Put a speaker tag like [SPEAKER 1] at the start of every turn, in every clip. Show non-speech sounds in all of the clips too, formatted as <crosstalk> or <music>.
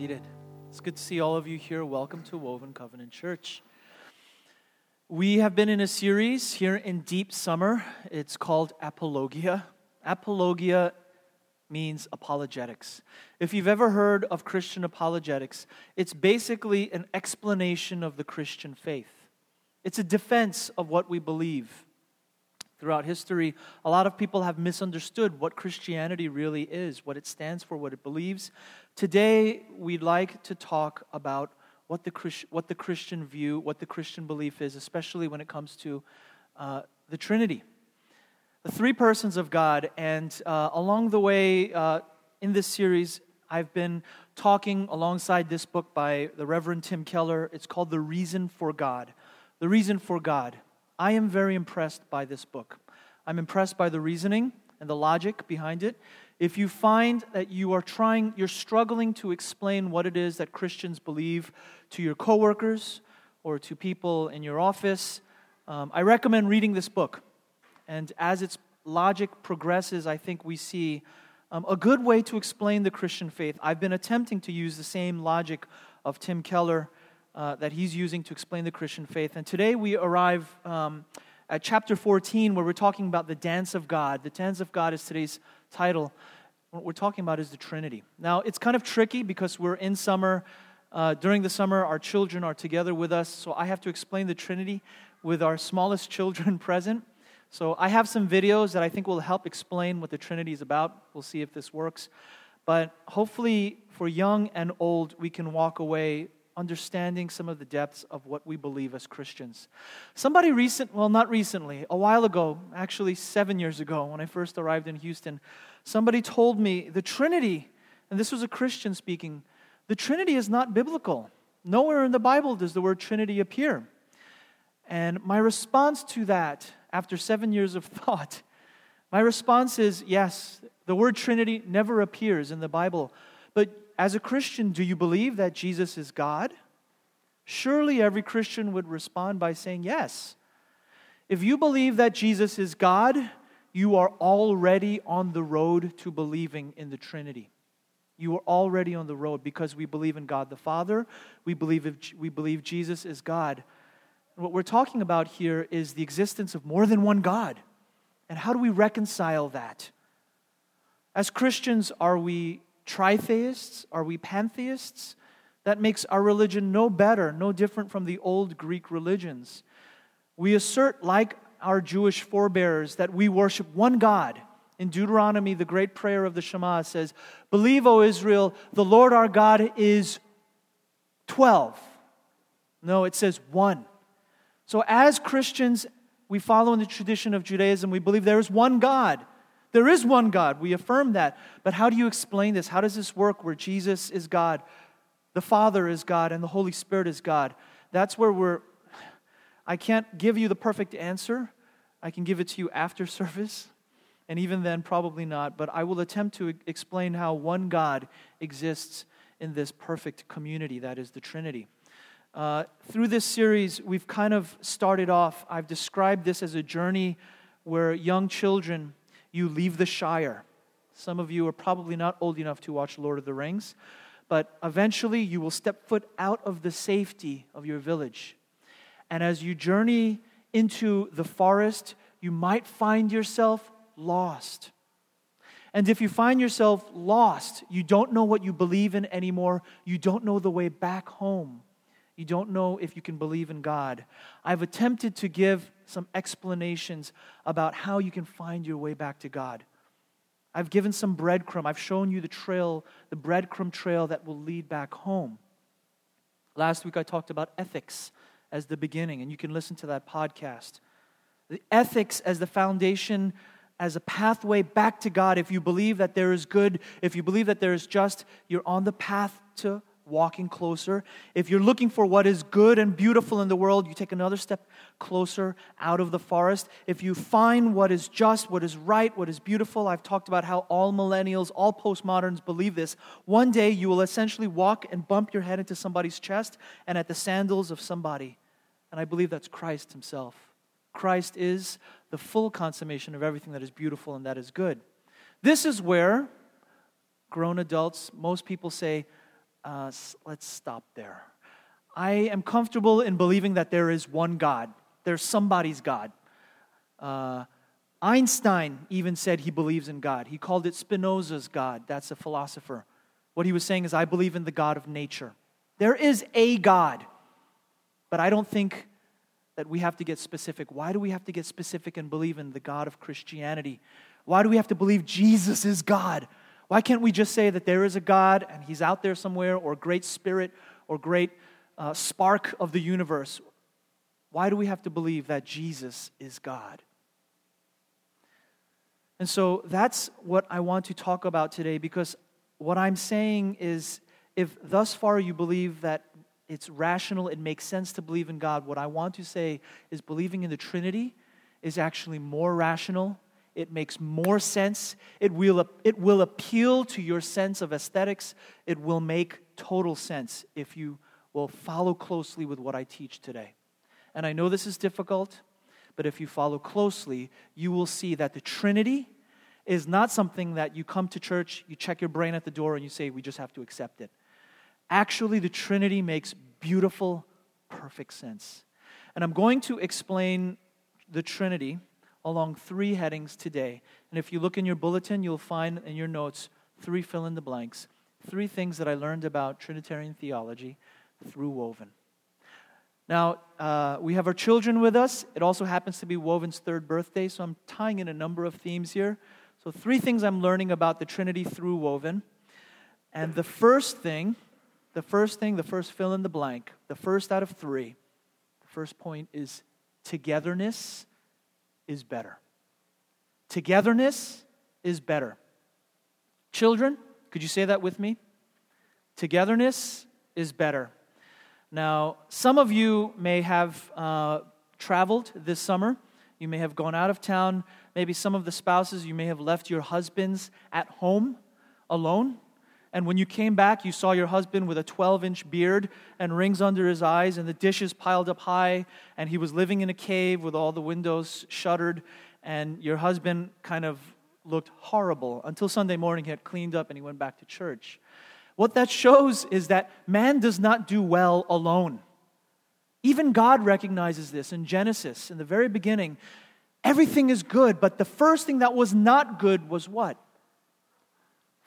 [SPEAKER 1] seated. It's good to see all of you here. Welcome to Woven Covenant Church. We have been in a series here in deep summer. It's called Apologia. Apologia means apologetics. If you've ever heard of Christian apologetics, it's basically an explanation of the Christian faith, it's a defense of what we believe. Throughout history, a lot of people have misunderstood what Christianity really is, what it stands for, what it believes. Today, we'd like to talk about what the, Christ, what the Christian view, what the Christian belief is, especially when it comes to uh, the Trinity, the three persons of God. And uh, along the way uh, in this series, I've been talking alongside this book by the Reverend Tim Keller. It's called The Reason for God. The Reason for God. I am very impressed by this book. I'm impressed by the reasoning and the logic behind it. If you find that you are trying, you're struggling to explain what it is that Christians believe to your coworkers or to people in your office, um, I recommend reading this book. And as its logic progresses, I think we see um, a good way to explain the Christian faith. I've been attempting to use the same logic of Tim Keller uh, that he's using to explain the Christian faith. And today we arrive um, at chapter 14, where we're talking about the dance of God. The dance of God is today's title. What we're talking about is the Trinity. Now, it's kind of tricky because we're in summer. Uh, during the summer, our children are together with us, so I have to explain the Trinity with our smallest children <laughs> present. So I have some videos that I think will help explain what the Trinity is about. We'll see if this works. But hopefully, for young and old, we can walk away understanding some of the depths of what we believe as Christians. Somebody recent, well, not recently, a while ago, actually seven years ago, when I first arrived in Houston, somebody told me the Trinity, and this was a Christian speaking, the Trinity is not biblical. Nowhere in the Bible does the word Trinity appear. And my response to that, after seven years of <laughs> thought, my response is yes, the word Trinity never appears in the Bible. But as a Christian, do you believe that Jesus is God? Surely every Christian would respond by saying yes. If you believe that Jesus is God, you are already on the road to believing in the Trinity. You are already on the road because we believe in God the Father, we believe, we believe Jesus is God. What we're talking about here is the existence of more than one God. And how do we reconcile that? As Christians, are we tritheists? Are we pantheists? That makes our religion no better, no different from the old Greek religions. We assert, like our Jewish forebears, that we worship one God. In Deuteronomy, the great prayer of the Shema says, Believe, O Israel, the Lord our God is 12. No, it says one. So, as Christians, we follow in the tradition of Judaism. We believe there is one God. There is one God. We affirm that. But how do you explain this? How does this work where Jesus is God, the Father is God, and the Holy Spirit is God? That's where we're. I can't give you the perfect answer. I can give it to you after <laughs> service, and even then, probably not. But I will attempt to explain how one God exists in this perfect community that is the Trinity. Uh, through this series, we've kind of started off, I've described this as a journey where young children you leave the Shire. Some of you are probably not old enough to watch Lord of the Rings, but eventually you will step foot out of the safety of your village. And as you journey into the forest, you might find yourself lost. And if you find yourself lost, you don't know what you believe in anymore, you don't know the way back home, you don't know if you can believe in God. I've attempted to give some explanations about how you can find your way back to God. I've given some breadcrumb. I've shown you the trail, the breadcrumb trail that will lead back home. Last week I talked about ethics as the beginning, and you can listen to that podcast. The ethics as the foundation, as a pathway back to God. If you believe that there is good, if you believe that there is just, you're on the path to walking closer. If you're looking for what is good and beautiful in the world, you take another step closer out of the forest. If you find what is just, what is right, what is beautiful, I've talked about how all millennials, all postmoderns believe this. One day you will essentially walk and bump your head into somebody's chest and at the sandals of somebody. And I believe that's Christ himself. Christ is the full consummation of everything that is beautiful and that is good. This is where grown adults, most people say, uh, let's stop there. I am comfortable in believing that there is one God, there's somebody's God. Uh, Einstein even said he believes in God. He called it Spinoza's God. That's a philosopher. What he was saying is, I believe in the God of nature. There is a God, but I don't think that we have to get specific. Why do we have to get specific and believe in the God of Christianity? Why do we have to believe Jesus is God? Why can't we just say that there is a God and he's out there somewhere, or great spirit, or great uh, spark of the universe? Why do we have to believe that Jesus is God? And so that's what I want to talk about today because what I'm saying is if thus far you believe that it's rational, it makes sense to believe in God, what I want to say is believing in the Trinity is actually more rational. It makes more sense. It will, it will appeal to your sense of aesthetics. It will make total sense if you will follow closely with what I teach today. And I know this is difficult. But if you follow closely, you will see that the Trinity is not something that you come to church, you check your brain at the door, and you say, we just have to accept it. Actually, the Trinity makes beautiful, perfect sense. And I'm going to explain the Trinity along three headings today. And if you look in your bulletin, you'll find in your notes three fill in the blanks, three things that I learned about Trinitarian theology through Woven. Now, uh, we have our children with us. It also happens to be Woven's third birthday, so I'm tying in a number of themes here. So, three things I'm learning about the Trinity through Woven. And the first thing, the first thing, the first fill in the blank, the first out of three, the first point is togetherness is better. Togetherness is better. Children, could you say that with me? Togetherness is better. Now, some of you may have uh, traveled this summer. You may have gone out of town. Maybe some of the spouses, you may have left your husbands at home alone. And when you came back, you saw your husband with a 12 inch beard and rings under his eyes and the dishes piled up high, and he was living in a cave with all the windows shuttered. And your husband kind of looked horrible until Sunday morning he had cleaned up and he went back to church. What that shows is that man does not do well alone. Even God recognizes this in Genesis. In the very beginning, everything is good, but the first thing that was not good was what?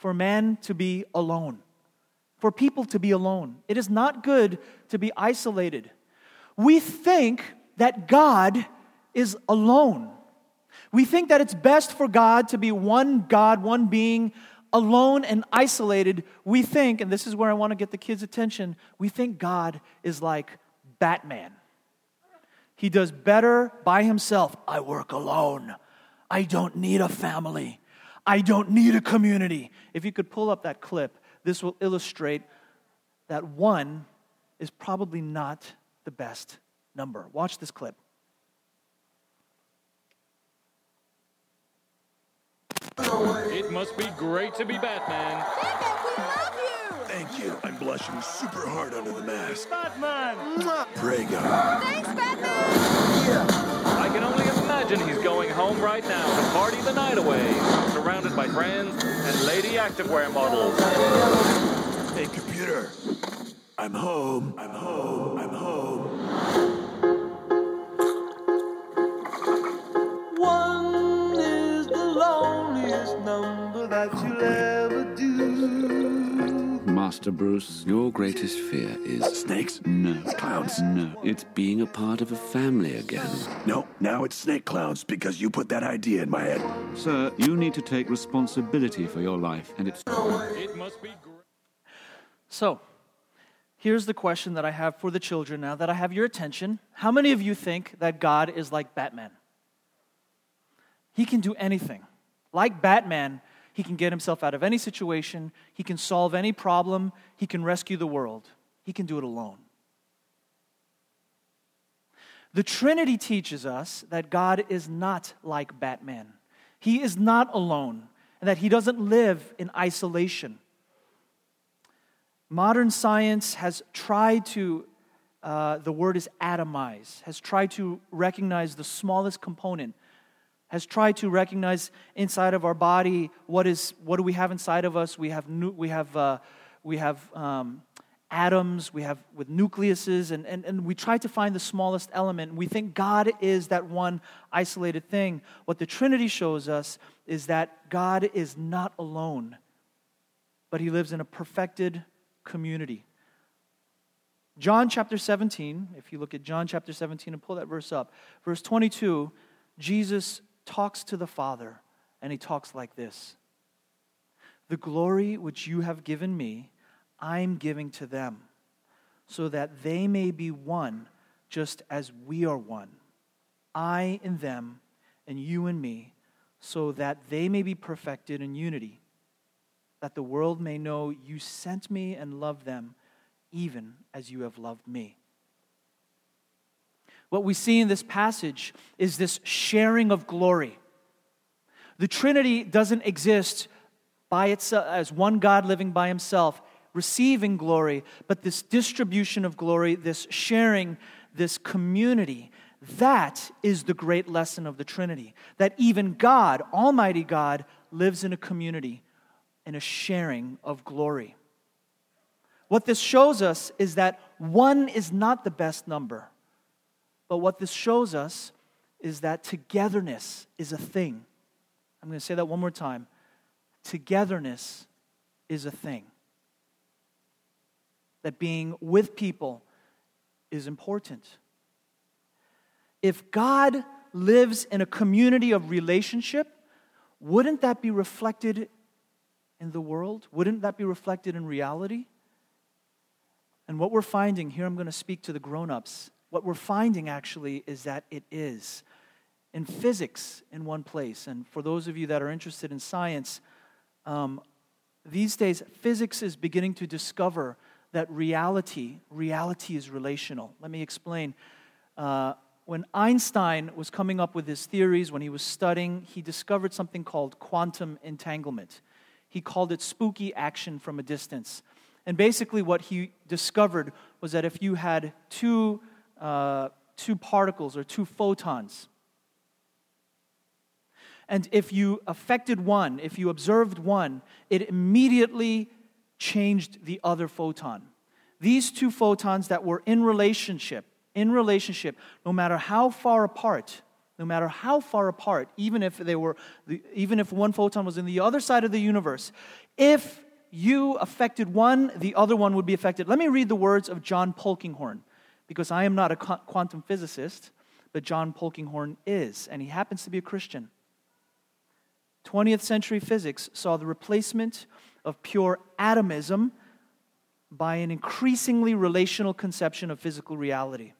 [SPEAKER 1] For man to be alone, for people to be alone. It is not good to be isolated. We think that God is alone. We think that it's best for God to be one God, one being, alone and isolated, we think, and this is where I want to get the kids' attention, we think God is like Batman. He does better by himself. I work alone. I don't need a family. I don't need a community. If you could pull up that clip, this will illustrate that one is probably not the best number. Watch this clip.
[SPEAKER 2] It must be great to be Batman.
[SPEAKER 3] Batman, we love you!
[SPEAKER 4] Thank you. I'm blushing super hard under the mask.
[SPEAKER 2] Batman!
[SPEAKER 4] Pray God.
[SPEAKER 3] Thanks, Batman! Yeah.
[SPEAKER 2] I can only imagine he's going home right now to party the night away, surrounded by friends and lady activewear models.
[SPEAKER 4] Hey, computer. I'm home. I'm home. I'm home.
[SPEAKER 5] Master Bruce, your greatest fear is
[SPEAKER 4] Snakes?
[SPEAKER 5] no.
[SPEAKER 4] Clowns?
[SPEAKER 5] No. It's being a part of a family again.
[SPEAKER 4] No, now it's snake clowns because you put that idea in my head.
[SPEAKER 5] Sir, you need to take responsibility for your life, and it's.
[SPEAKER 2] It must be great.
[SPEAKER 1] So, here's the question that I have for the children now that I have your attention. How many of you think that God is like Batman? He can do anything. Like Batman, he can get himself out of any situation, he can solve any problem, he can rescue the world. He can do it alone. The Trinity teaches us that God is not like Batman. He is not alone, and that he doesn't live in isolation. Modern science has tried to, uh, the word is atomize, has tried to recognize the smallest component, has tried to recognize inside of our body what is what do we have inside of us. We have we have uh, we have um, atoms, we have with nucleuses, and, and, and we try to find the smallest element. We think God is that one isolated thing. What the Trinity shows us is that God is not alone, but he lives in a perfected community. John chapter 17, if you look at John chapter 17 and pull that verse up, verse 22, Jesus talks to the Father, and he talks like this The glory which you have given me, I'm giving to them, so that they may be one, just as we are one. I in them, and you in me, so that they may be perfected in unity, that the world may know you sent me and loved them even as you have loved me. What we see in this passage is this sharing of glory. The Trinity doesn't exist by itself as one God living by himself, receiving glory, but this distribution of glory, this sharing, this community, that is the great lesson of the Trinity. That even God, Almighty God, lives in a community, in a sharing of glory. What this shows us is that one is not the best number. But what this shows us is that togetherness is a thing. I'm going to say that one more time. Togetherness is a thing. That being with people is important. If God lives in a community of relationship, wouldn't that be reflected in the world? Wouldn't that be reflected in reality? And what we're finding here, I'm going to speak to the grown ups. What we're finding actually is that it is. In physics, in one place, and for those of you that are interested in science, um, these days, physics is beginning to discover that reality, reality is relational. Let me explain. Uh, when Einstein was coming up with his theories, when he was studying, he discovered something called quantum entanglement. He called it spooky action from a distance. And basically, what he discovered was that if you had two, uh, two particles or two photons, and if you affected one, if you observed one, it immediately changed the other photon. These two photons that were in relationship, in relationship, no matter how far apart, no matter how far apart, even if they were, even if one photon was in the other side of the universe, if you affected one, the other one would be affected. Let me read the words of John Polkinghorne, because I am not a quantum physicist, but John Polkinghorne is, and he happens to be a Christian. 20th century physics saw the replacement of pure atomism by an increasingly relational conception of physical reality.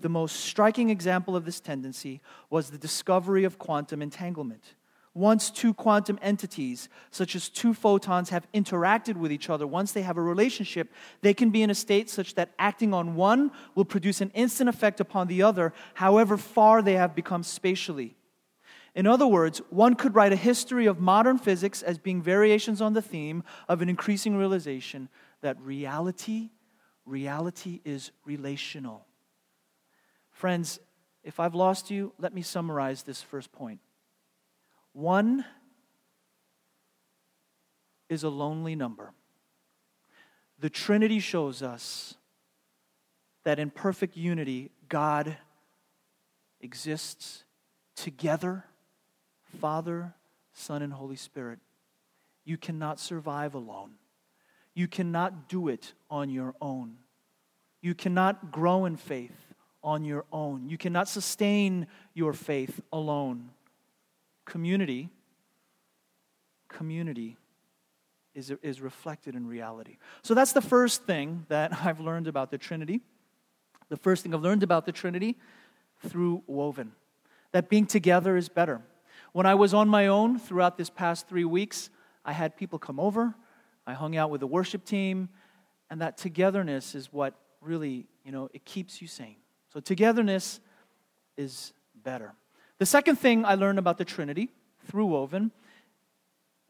[SPEAKER 1] The most striking example of this tendency was the discovery of quantum entanglement. Once two quantum entities, such as two photons, have interacted with each other, once they have a relationship, they can be in a state such that acting on one will produce an instant effect upon the other, however far they have become spatially. In other words, one could write a history of modern physics as being variations on the theme of an increasing realization that reality, reality is relational. Friends, if I've lost you, let me summarize this first point. One is a lonely number. The Trinity shows us that in perfect unity, God exists together Father, Son, and Holy Spirit. You cannot survive alone. You cannot do it on your own. You cannot grow in faith on your own. You cannot sustain your faith alone community, community is, is reflected in reality. So that's the first thing that <laughs> I've learned about the Trinity. The first thing I've learned about the Trinity through Woven that being together is better. When I was on my own throughout this past three weeks, I had people come over, I hung out with the worship team, and that togetherness is what really, you know, it keeps you sane. So togetherness is better. The second thing I learned about the Trinity through Woven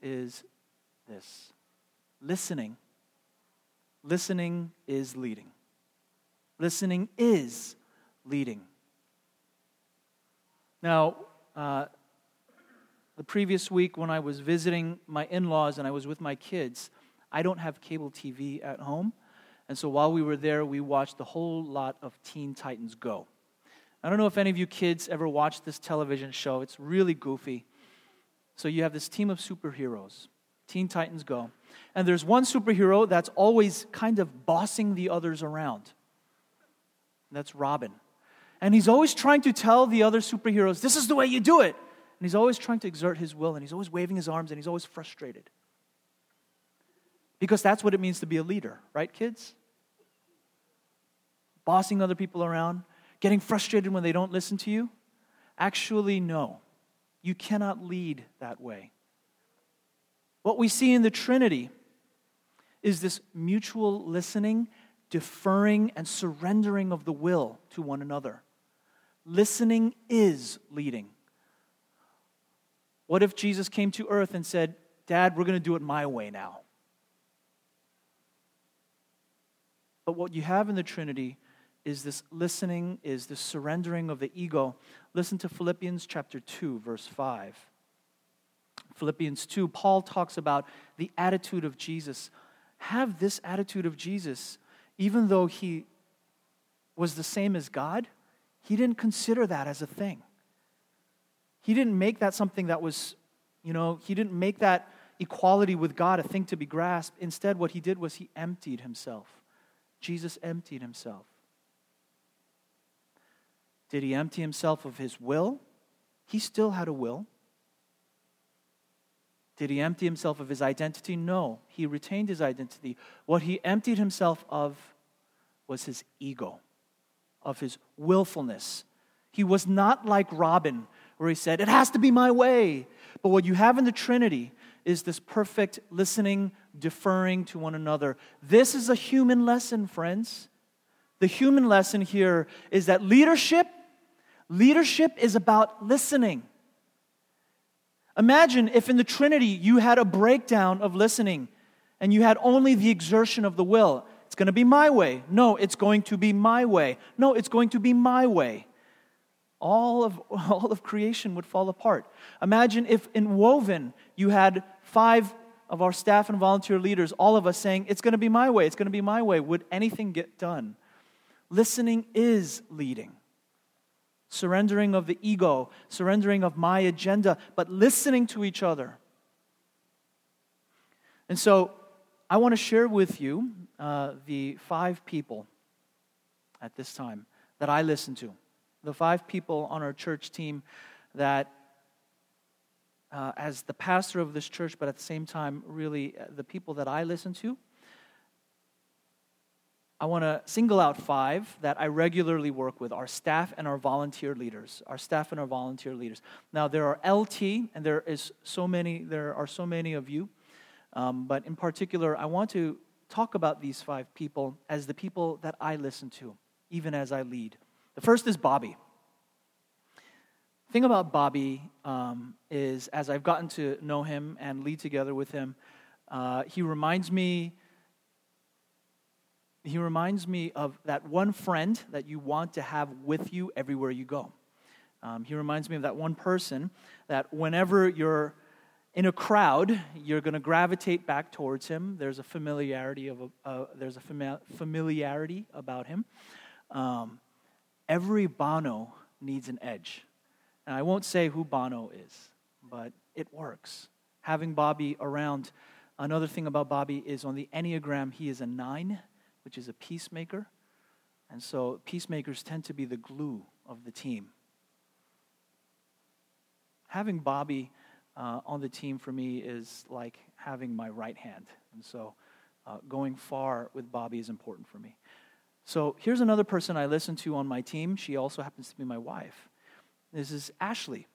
[SPEAKER 1] is this listening. Listening is leading. Listening is leading. Now, uh, the previous week when I was visiting my in laws and I was with my kids, I don't have cable TV at home. And so while we were there, we watched the whole lot of Teen Titans Go. I don't know if any of you kids ever watched this television show. It's really goofy. So you have this team of superheroes, Teen Titans Go. And there's one superhero that's always kind of bossing the others around. That's Robin. And he's always trying to tell the other superheroes, this is the way you do it. And he's always trying to exert his will, and he's always waving his arms, and he's always frustrated. Because that's what it means to be a leader, right, kids? Bossing other people around, getting frustrated when they don't listen to you? Actually, no. You cannot lead that way. What we see in the Trinity is this mutual listening, deferring, and surrendering of the will to one another. Listening is leading. What if Jesus came to earth and said, Dad, we're going to do it my way now? But what you have in the Trinity is this listening, is this surrendering of the ego. Listen to Philippians chapter 2, verse 5. Philippians 2, Paul talks about the attitude of Jesus. Have this attitude of Jesus, even though he was the same as God, he didn't consider that as a thing. He didn't make that something that was, you know, he didn't make that equality with God a thing to be grasped. Instead, what he did was he emptied himself. Jesus emptied himself. Did he empty himself of his will? He still had a will. Did he empty himself of his identity? No. He retained his identity. What he emptied himself of was his ego, of his willfulness. He was not like Robin, where he said, It has to be my way. But what you have in the Trinity is this perfect listening, deferring to one another. This is a human lesson, friends. The human lesson here is that leadership, leadership is about listening. Imagine if in the Trinity you had a breakdown of listening and you had only the exertion of the will. It's going to be my way. No, it's going to be my way. No, it's going to be my way. All of, <laughs> all of creation would fall apart. Imagine if in Woven you had five of our staff and volunteer leaders, all of us saying, It's going to be my way, it's going to be my way. Would anything get done? Listening is leading surrendering of the ego, surrendering of my agenda, but listening to each other. And so I want to share with you uh, the five people at this time that I listen to. The five people on our church team that, uh, as the pastor of this church, but at the same time, really uh, the people that I listen to I want to single out five that I regularly work with our staff and our volunteer leaders. Our staff and our volunteer leaders. Now, there are LT, and there, is so many, there are so many of you. Um, but in particular, I want to talk about these five people as the people that I listen to, even as I lead. The first is Bobby. The thing about Bobby um, is, as I've gotten to know him and lead together with him, uh, he reminds me he reminds me of that one friend that you want to have with you everywhere you go. Um, he reminds me of that one person that whenever you're in a crowd, you're going to gravitate back towards him. There's a familiarity of a, uh, there's a fami- familiarity about him. Um, every Bono needs an edge, and I won't say who Bono is, but it works. Having Bobby around. Another thing about Bobby is on the Enneagram, he is a nine which is a peacemaker. And so peacemakers tend to be the glue of the team. Having Bobby uh, on the team for me is like having my right hand. And so uh, going far with Bobby is important for me. So here's another person I listen to on my team. She also happens to be my wife. This is Ashley.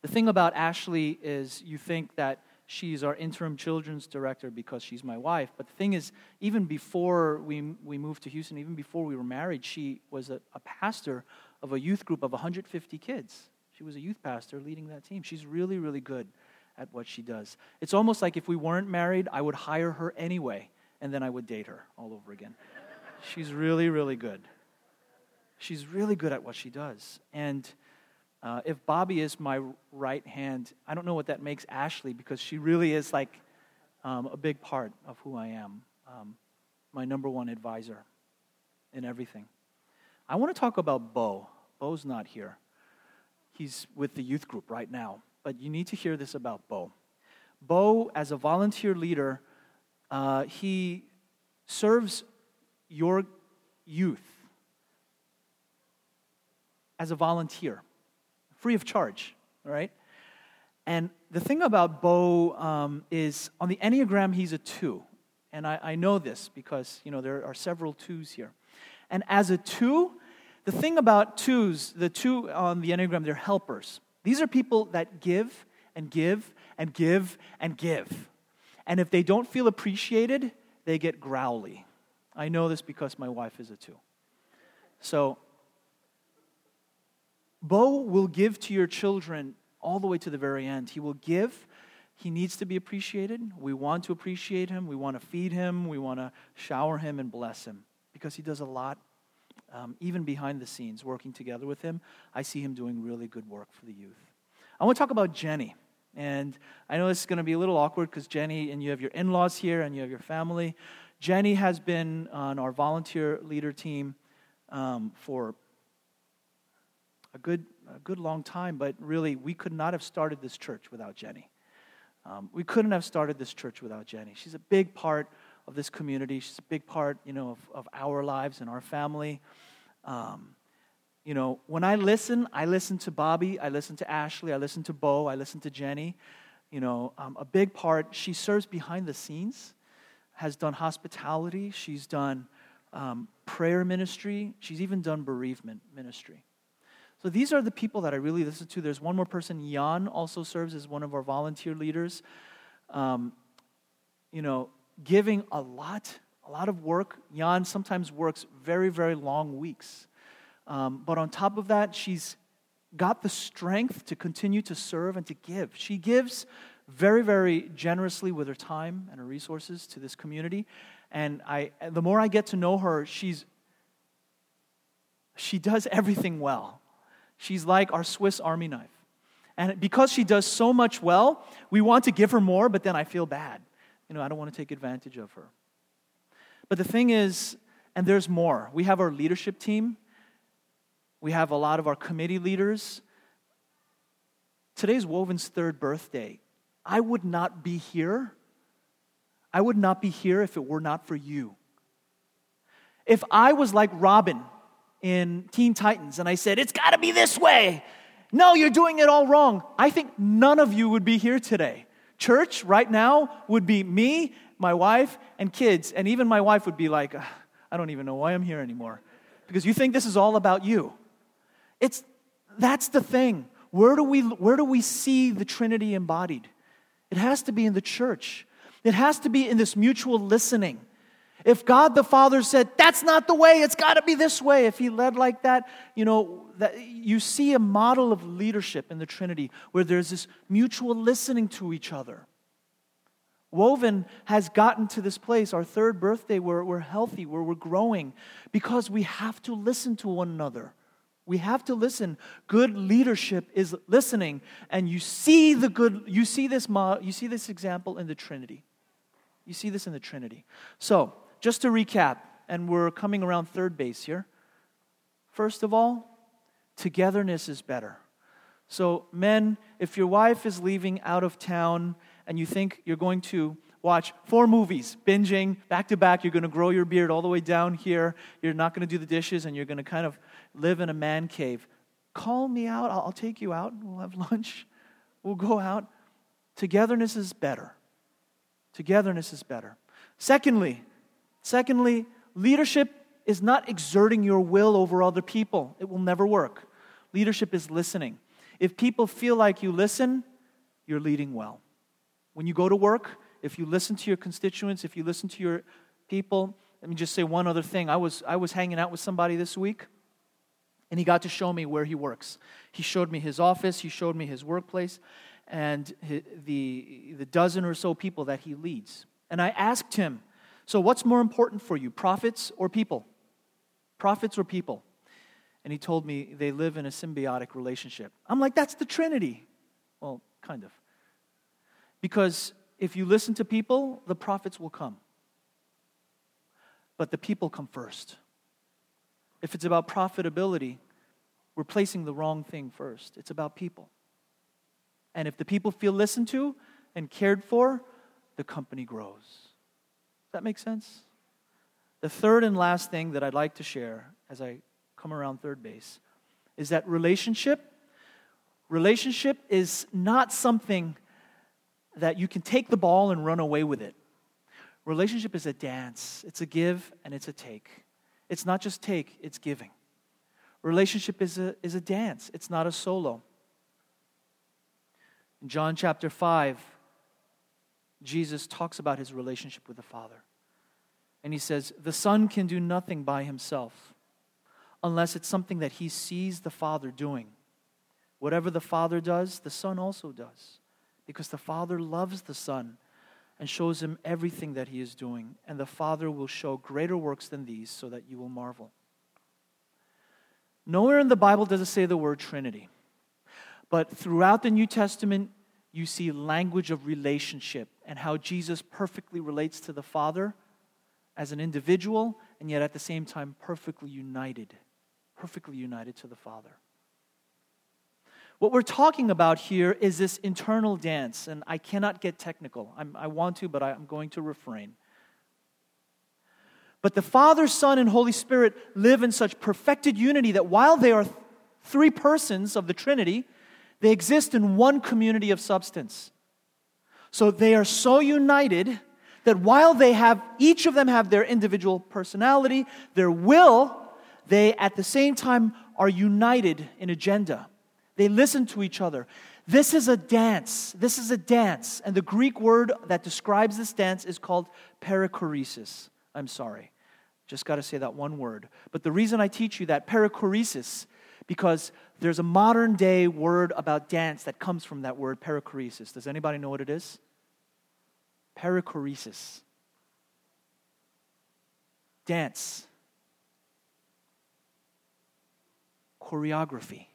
[SPEAKER 1] The thing about Ashley is you think that she's our interim children's director because she's my wife. But the thing is, even before we, we moved to Houston, even before we were married, she was a, a pastor of a youth group of 150 kids. She was a youth pastor leading that team. She's really, really good at what she does. It's almost like if we weren't married, I would hire her anyway, and then I would date her all over again. She's really, really good. She's really good at what she does. And uh, if Bobby is my right hand, I don't know what that makes Ashley because she really is like um, a big part of who I am, um, my number one advisor in everything. I want to talk about Bo. Bo's not here. He's with the youth group right now, but you need to hear this about Bo. Bo, as a volunteer leader, uh, he serves your youth as a volunteer, free of charge, right? And the thing about Bo um, is on the Enneagram, he's a two. And I, I know this because, you know, there are several twos here. And as a two, the thing about twos, the two on the Enneagram, they're helpers. These are people that give and give and give and give. And if they don't feel appreciated, they get growly. I know this because my wife is a two. So, Bo will give to your children all the way to the very end. He will give. He needs to be appreciated. We want to appreciate him. We want to feed him. We want to shower him and bless him because he does a lot, um, even behind the scenes, working together with him. I see him doing really good work for the youth. I want to talk about Jenny. And I know this is going to be a little awkward because Jenny, and you have your in laws here and you have your family. Jenny has been on our volunteer leader team um, for a good, a good long time, but really, we could not have started this church without Jenny. Um, we couldn't have started this church without Jenny. She's a big part of this community. She's a big part, you know, of, of our lives and our family. Um, you know, when I listen, I listen to Bobby, I listen to Ashley, I listen to Bo, I listen to Jenny. You know, um, a big part, she serves behind the scenes, has done hospitality, she's done um, prayer ministry, she's even done bereavement ministry. So these are the people that I really listen to. There's one more person, Jan, also serves as one of our volunteer leaders. Um, you know, giving a lot, a lot of work. Jan sometimes works very, very long weeks. Um, but on top of that, she's got the strength to continue to serve and to give. She gives very, very generously with her time and her resources to this community. And I, the more I get to know her, she's, she does everything well. She's like our Swiss Army knife. And because she does so much well, we want to give her more, but then I feel bad. You know, I don't want to take advantage of her. But the thing is, and there's more. We have our leadership team we have a lot of our committee leaders. Today's Woven's third birthday. I would not be here. I would not be here if it were not for you. If I was like Robin in Teen Titans and I said, it's got to be this way, no, you're doing it all wrong, I think none of you would be here today. Church right now would be me, my wife, and kids. And even my wife would be like, I don't even know why I'm here anymore. Because you think this is all about you. It's, that's the thing. Where do, we, where do we see the Trinity embodied? It has to be in the church. It has to be in this mutual listening. If God the Father said, that's not the way, it's got to be this way, if He led like that, you know, that, you see a model of leadership in the Trinity where there's this mutual listening to each other. Woven has gotten to this place, our third birthday, where we're healthy, where we're growing, because we have to listen to one another. We have to listen. Good leadership is listening, and you see the good. You see this. model. You see this example in the Trinity. You see this in the Trinity. So, just to recap, and we're coming around third base here. First of all, togetherness is better. So, men, if your wife is leaving out of town and you think you're going to watch four movies, binging back to back, you're going to grow your beard all the way down here, you're not going to do the dishes, and you're going to kind of live in a man cave. Call me out. I'll, take you out. We'll have <laughs> lunch. We'll go out. Togetherness is better. Togetherness is better. Secondly, secondly, leadership is not exerting your will over other people. It will never work. Leadership is listening. If people feel like you listen, you're leading well. When you go to work, if you listen to your constituents, if you listen to your people, let me just say one other thing. I was, I was hanging out with somebody this week and he got to show me where he works. He showed me his office, he showed me his workplace, and the, the dozen or so people that he leads. And I asked him, So, what's more important for you, profits or people? Profits or people? And he told me they live in a symbiotic relationship. I'm like, That's the Trinity. Well, kind of. Because if you listen to people, the profits will come. But the people come first. If it's about profitability, we're placing the wrong thing first. It's about people. And if the people feel listened to and cared for, the company grows. That make sense? The third and last thing that I'd like to share as I come around third base is that relationship relationship is not something that you can take the ball and run away with it. Relationship is a dance. It's a give and it's a take. It's not just take, it's giving. Relationship is a, is a dance, it's not a solo. In John chapter 5, Jesus talks about his relationship with the Father. And he says, The Son can do nothing by himself unless it's something that he sees the Father doing. Whatever the Father does, the Son also does, because the Father loves the Son and shows him everything that he is doing, and the Father will show greater works than these so that you will marvel. Nowhere in the Bible does it say the word Trinity, but throughout the New Testament, you see language of relationship and how Jesus perfectly relates to the Father as an individual, and yet at the same time, perfectly united, perfectly united to the Father. What we're talking about here is this internal dance, and I cannot get technical. I'm, i want to, but I'm going to refrain. But the Father, Son, and Holy Spirit live in such perfected unity that while they are three persons of the Trinity, they exist in one community of substance. So they are so united that while they have, each of them have their individual personality, their will, they at the same time are united in agenda. They listen to each other. This is a dance. This is a dance. And the Greek word that describes this dance is called perichoresis. I'm sorry. Just got to say that one word. But the reason I teach you that perichoresis because there's a modern day word about dance that comes from that word perichoresis. Does anybody know what it is? Perichoresis. Dance. Choreography.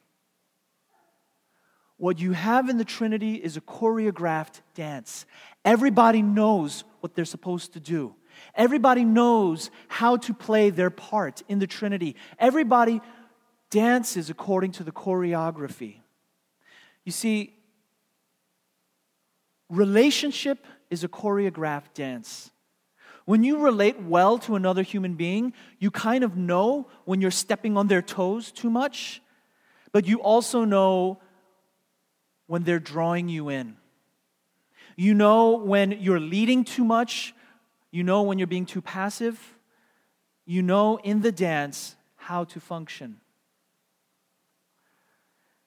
[SPEAKER 1] What you have in the Trinity is a choreographed dance. Everybody knows what they're supposed to do. Everybody knows how to play their part in the Trinity. Everybody dances according to the choreography. You see, relationship is a choreographed dance. When you relate well to another human being, you kind of know when you're stepping on their toes too much, but you also know when they're drawing you in. You know when you're leading too much. You know when you're being too passive. You know in the dance how to function.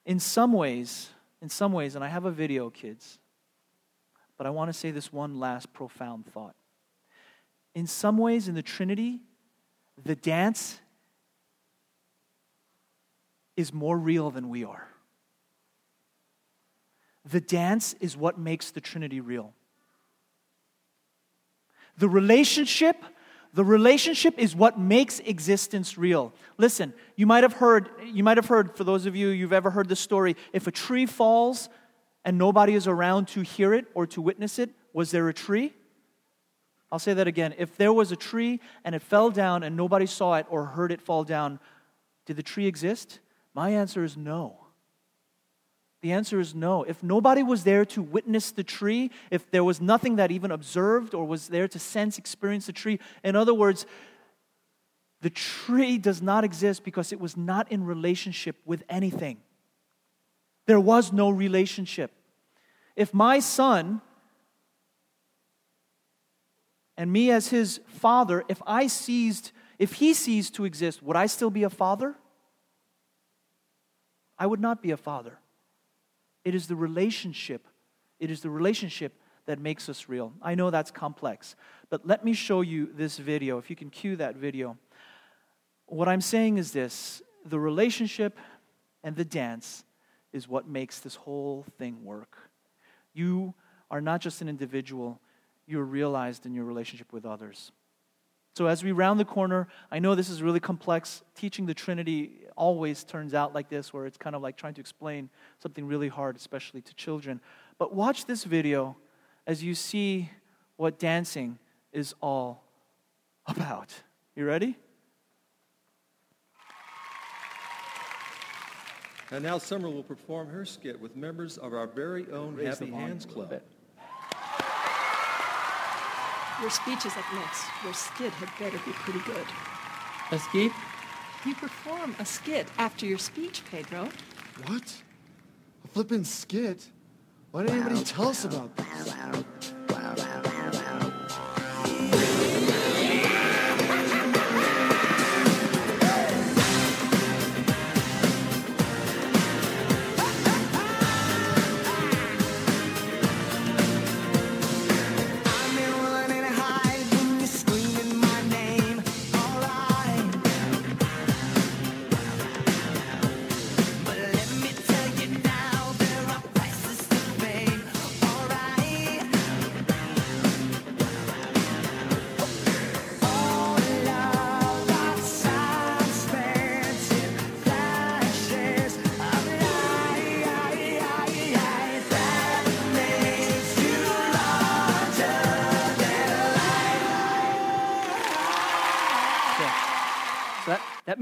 [SPEAKER 1] In some ways, in some ways, and I have a video, kids, but I want to say this one last profound thought. In some ways, in the Trinity, the dance is more real than we are. The dance is what makes the Trinity real. The relationship, the relationship is what makes existence real. Listen, you might have heard, you might have heard, for those of you you've ever heard the story, if a tree falls and nobody is around to hear it or to witness it, was there a tree? I'll say that again. If there was a tree and it fell down and nobody saw it or heard it fall down, did the tree exist? My answer is no. The answer is no. If nobody was there to witness the tree, if there was nothing that even observed or was there to sense, experience the tree, in other words, the tree does not exist because it was not in relationship with anything. There was no relationship. If my son and me as his father, if I ceased, if he ceased to exist, would I still be a father? I would not be a father. It is the relationship. It is the relationship that makes us real. I know that's complex, but let me show you this video. If you can cue that video. What I'm saying is this the relationship and the dance is what makes this whole thing work. You are not just an individual, you're realized in your relationship with others. So, as we round the corner, I know this is really complex. Teaching the Trinity always turns out like this, where it's kind of like trying to explain something really hard, especially to children. But watch this video as you see what dancing is all about. You ready?
[SPEAKER 6] And now Summer will perform her skit with members of our very own
[SPEAKER 1] Raise the
[SPEAKER 6] Happy Hands
[SPEAKER 1] a little
[SPEAKER 6] Club.
[SPEAKER 1] bit.
[SPEAKER 3] Your speech is up next. Your skit had better be pretty good.
[SPEAKER 7] A skit?
[SPEAKER 3] You perform a skit after your speech, Pedro.
[SPEAKER 8] What? A flippin' skit? Why didn't anybody tell us about this?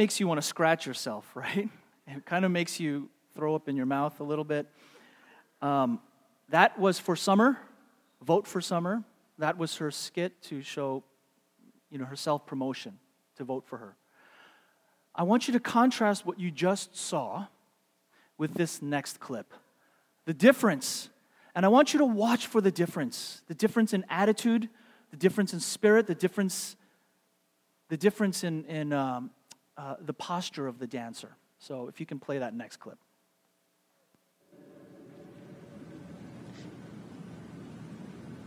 [SPEAKER 1] Makes you want to scratch yourself, <laughs> right? It kind of makes you throw up in your mouth a little bit. Um, that was for Summer. Vote for Summer. That was her skit to show, you know, her self promotion to vote for her. I want you to contrast what you just saw with this next clip. The difference. And I want you to watch for the difference the difference in attitude, the difference in spirit, the difference the difference in, in um, uh, the posture of the dancer. So if you can play that next clip.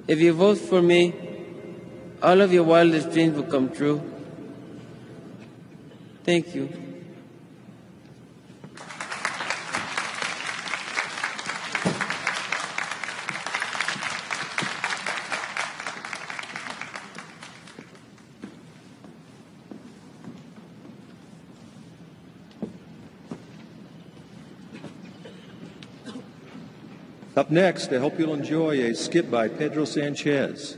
[SPEAKER 7] If you vote for me, all of your wildest dreams will come true. Thank you.
[SPEAKER 6] Up next, I hope you'll enjoy a skit by Pedro Sanchez.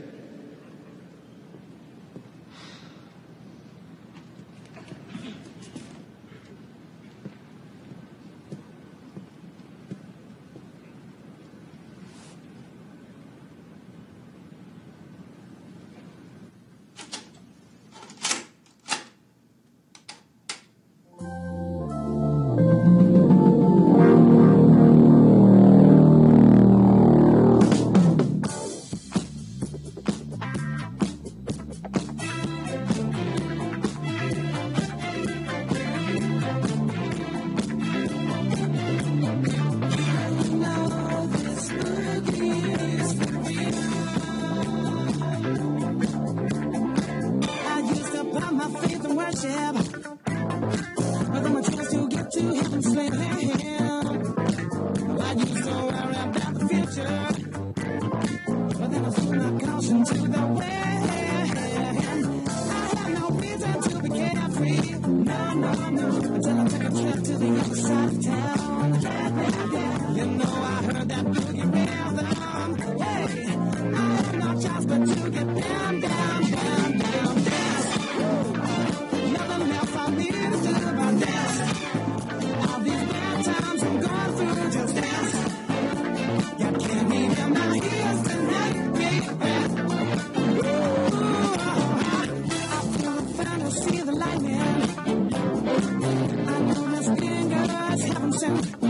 [SPEAKER 9] Finger's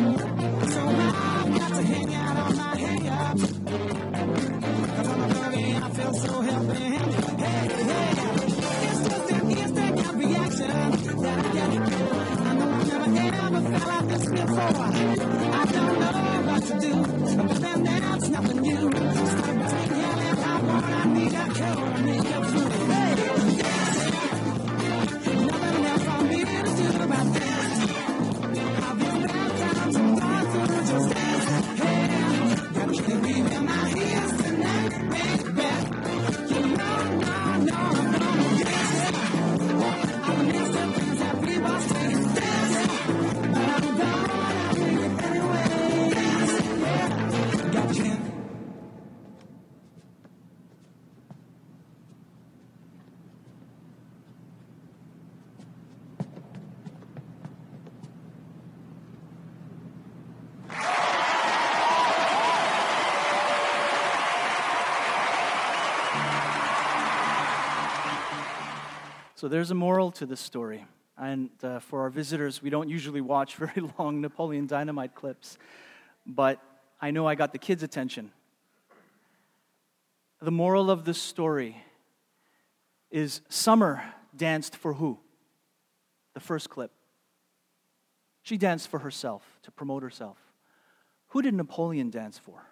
[SPEAKER 9] So
[SPEAKER 1] there's a moral to this story. And uh, for our visitors, we don't usually watch <laughs> very long Napoleon Dynamite clips, but I know I got the kids' attention. The moral of this story is Summer danced for who? The first clip. She danced for herself, to promote herself. Who did Napoleon dance for?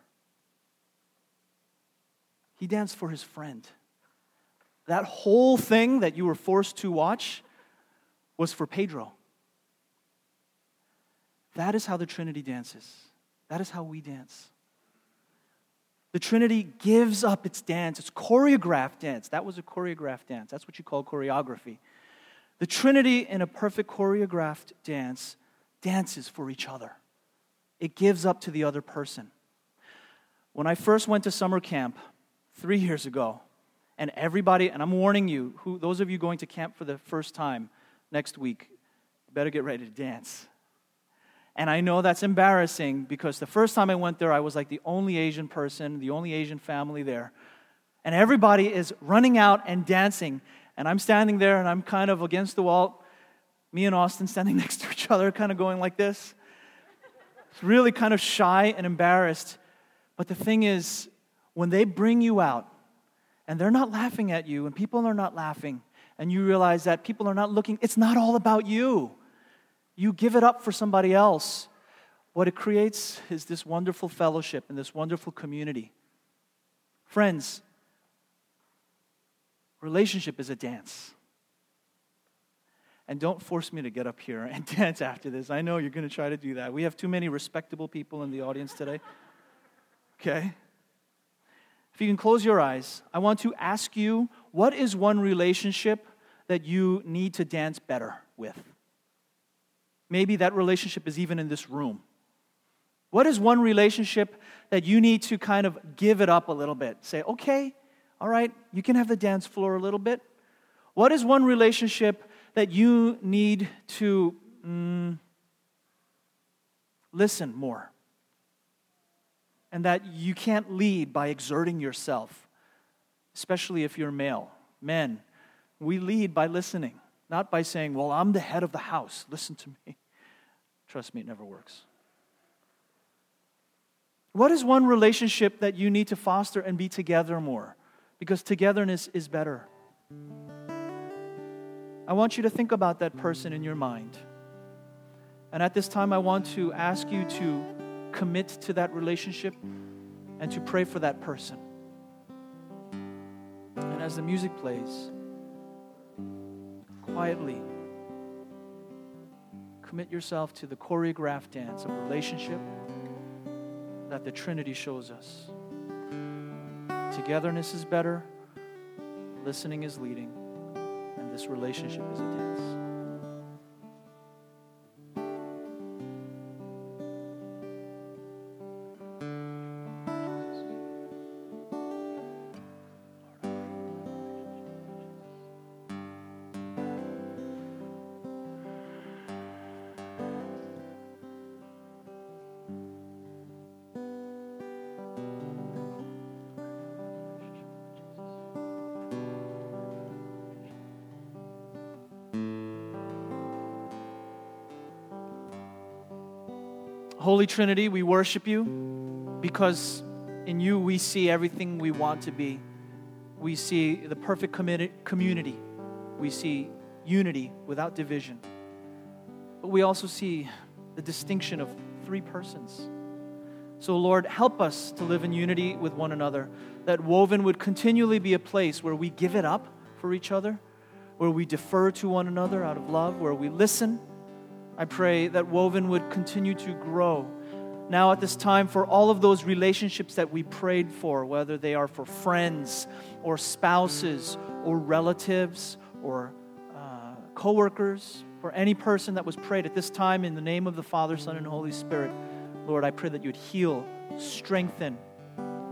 [SPEAKER 1] He danced for his friend. That whole thing that you were forced to watch was for Pedro. That is how the Trinity dances. That is how we dance. The Trinity gives up its dance, its choreographed dance. That was a choreographed dance. That's what you call choreography. The Trinity, in a perfect choreographed dance, dances for each other. It gives up to the other person. When I first went to summer camp three years ago, and everybody, and I'm warning you, who, those of you going to camp for the first time, next week, better get ready to dance. And I know that's embarrassing because the first time I went there, I was like the only Asian person, the only Asian family there. And everybody is running out and dancing. And I'm standing there and I'm kind of against the wall. Me and Austin standing <laughs> next to each other, kind of going like this. It's really kind of shy and embarrassed. But the thing is, when they bring you out and they're not laughing at you and people are not laughing, and you realize that people are not looking, it's not all about you. You give it up for somebody else. What it creates is this wonderful fellowship and this wonderful community. Friends, relationship is a dance. And don't force me to get up here and <laughs> dance after this. I know you're going to try to do that. We have too many respectable people in the audience today. Okay? If you can close your eyes, I want to ask you what is one relationship that you need to dance better with? Maybe that relationship is even in this room. What is one relationship that you need to kind of give it up a little bit? Say, okay, all right, you can have the dance floor a little bit. What is one relationship that you need to mm, listen more? And that you can't lead by exerting yourself, especially if you're male. Men, we lead by listening, not by saying, Well, I'm the head of the house, listen to me. Trust me, it never works. What is one relationship that you need to foster and be together more? Because togetherness is better. I want you to think about that person in your mind. And at this time, I want to ask you to commit to that relationship and to pray for that person. And as the music plays, quietly commit yourself to the choreographed dance of relationship that the Trinity shows us. Togetherness is better, listening is leading, and this relationship is a dance. Trinity, we worship you because in you we see everything we want to be. We see the perfect community. We see unity without division. But we also see the distinction of three persons. So, Lord, help us to live in unity with one another, that Woven would continually be a place where we give it up for each other, where we defer to one another out of love, where we listen I pray that Woven would continue to grow. Now, at this time, for all of those relationships that we prayed for, whether they are for friends or spouses or relatives or uh, coworkers, for any person that was prayed at this time in the name of the Father, Son, and Holy Spirit, Lord, I pray that you'd heal, strengthen,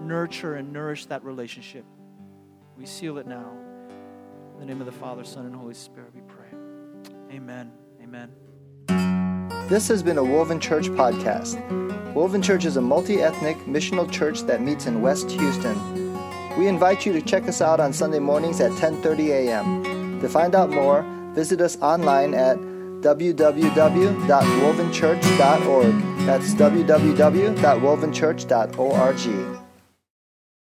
[SPEAKER 1] nurture, and nourish that relationship. We seal it now. In the name of the Father, Son, and Holy Spirit, we pray. Amen. Amen.
[SPEAKER 10] This has been a Woven Church podcast. Woven Church is a multi ethnic missional church that meets in West Houston. We invite you to check us out on Sunday mornings at 10:30 a.m. To find out more, visit us online at www.wovenchurch.org. That's www.wovenchurch.org.